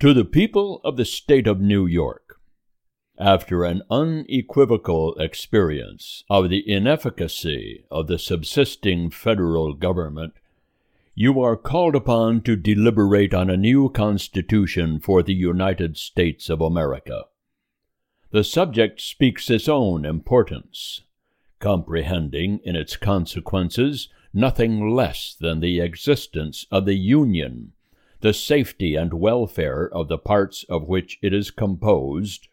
To the people of the state of New York, after an unequivocal experience of the inefficacy of the subsisting federal government, you are called upon to deliberate on a new Constitution for the United States of America. The subject speaks its own importance, comprehending in its consequences nothing less than the existence of the Union the safety and welfare of the parts of which it is composed,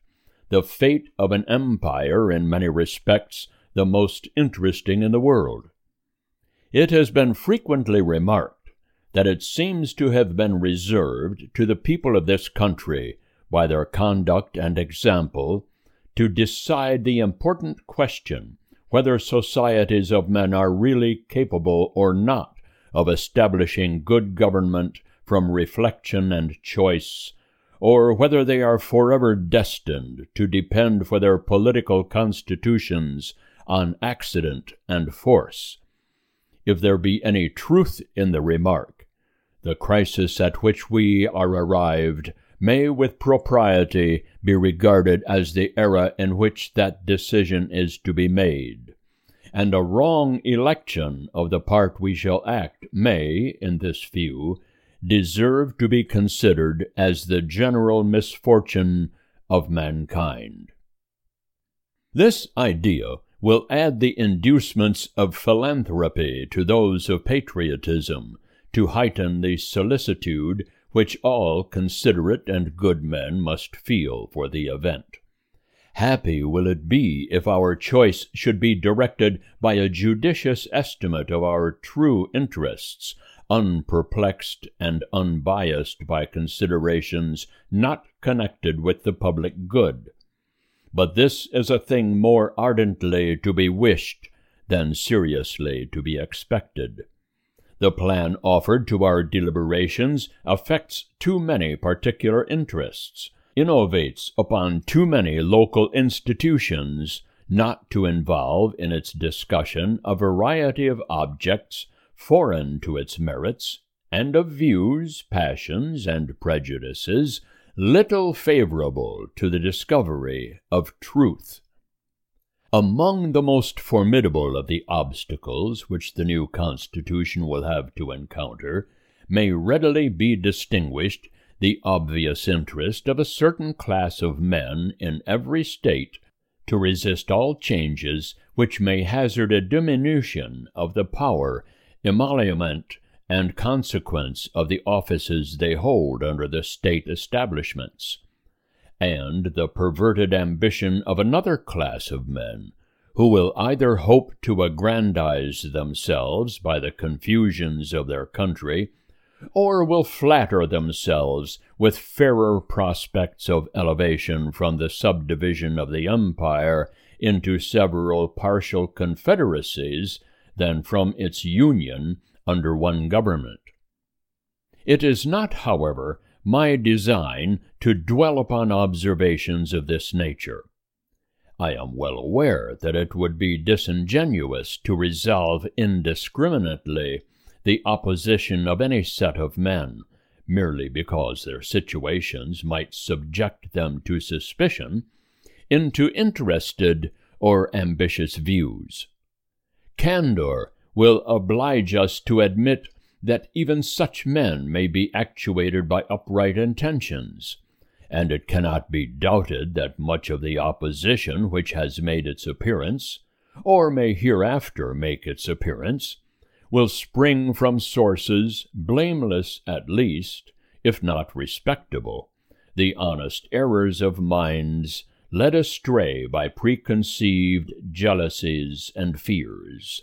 the fate of an empire in many respects the most interesting in the world. It has been frequently remarked that it seems to have been reserved to the people of this country, by their conduct and example, to decide the important question whether societies of men are really capable or not of establishing good government from reflection and choice, or whether they are forever destined to depend for their political constitutions on accident and force. If there be any truth in the remark, the crisis at which we are arrived may with propriety be regarded as the era in which that decision is to be made, and a wrong election of the part we shall act may, in this view, deserve to be considered as the general misfortune of mankind. This idea will add the inducements of philanthropy to those of patriotism, to heighten the solicitude which all considerate and good men must feel for the event. Happy will it be if our choice should be directed by a judicious estimate of our true interests, unperplexed and unbiased by considerations not connected with the public good. But this is a thing more ardently to be wished than seriously to be expected. The plan offered to our deliberations affects too many particular interests, innovates upon too many local institutions, not to involve in its discussion a variety of objects foreign to its merits, and of views, passions, and prejudices little favorable to the discovery of truth. Among the most formidable of the obstacles which the new Constitution will have to encounter may readily be distinguished the obvious interest of a certain class of men in every state to resist all changes which may hazard a diminution of the power emolument, and consequence of the offices they hold under the state establishments, and the perverted ambition of another class of men, who will either hope to aggrandize themselves by the confusions of their country, or will flatter themselves with fairer prospects of elevation from the subdivision of the empire into several partial confederacies than from its union under one government. It is not, however, my design to dwell upon observations of this nature. I am well aware that it would be disingenuous to resolve indiscriminately the opposition of any set of men, merely because their situations might subject them to suspicion, into interested or ambitious views. Candor will oblige us to admit that even such men may be actuated by upright intentions, and it cannot be doubted that much of the opposition which has made its appearance, or may hereafter make its appearance, will spring from sources blameless at least, if not respectable, the honest errors of minds led astray by preconceived jealousies and fears.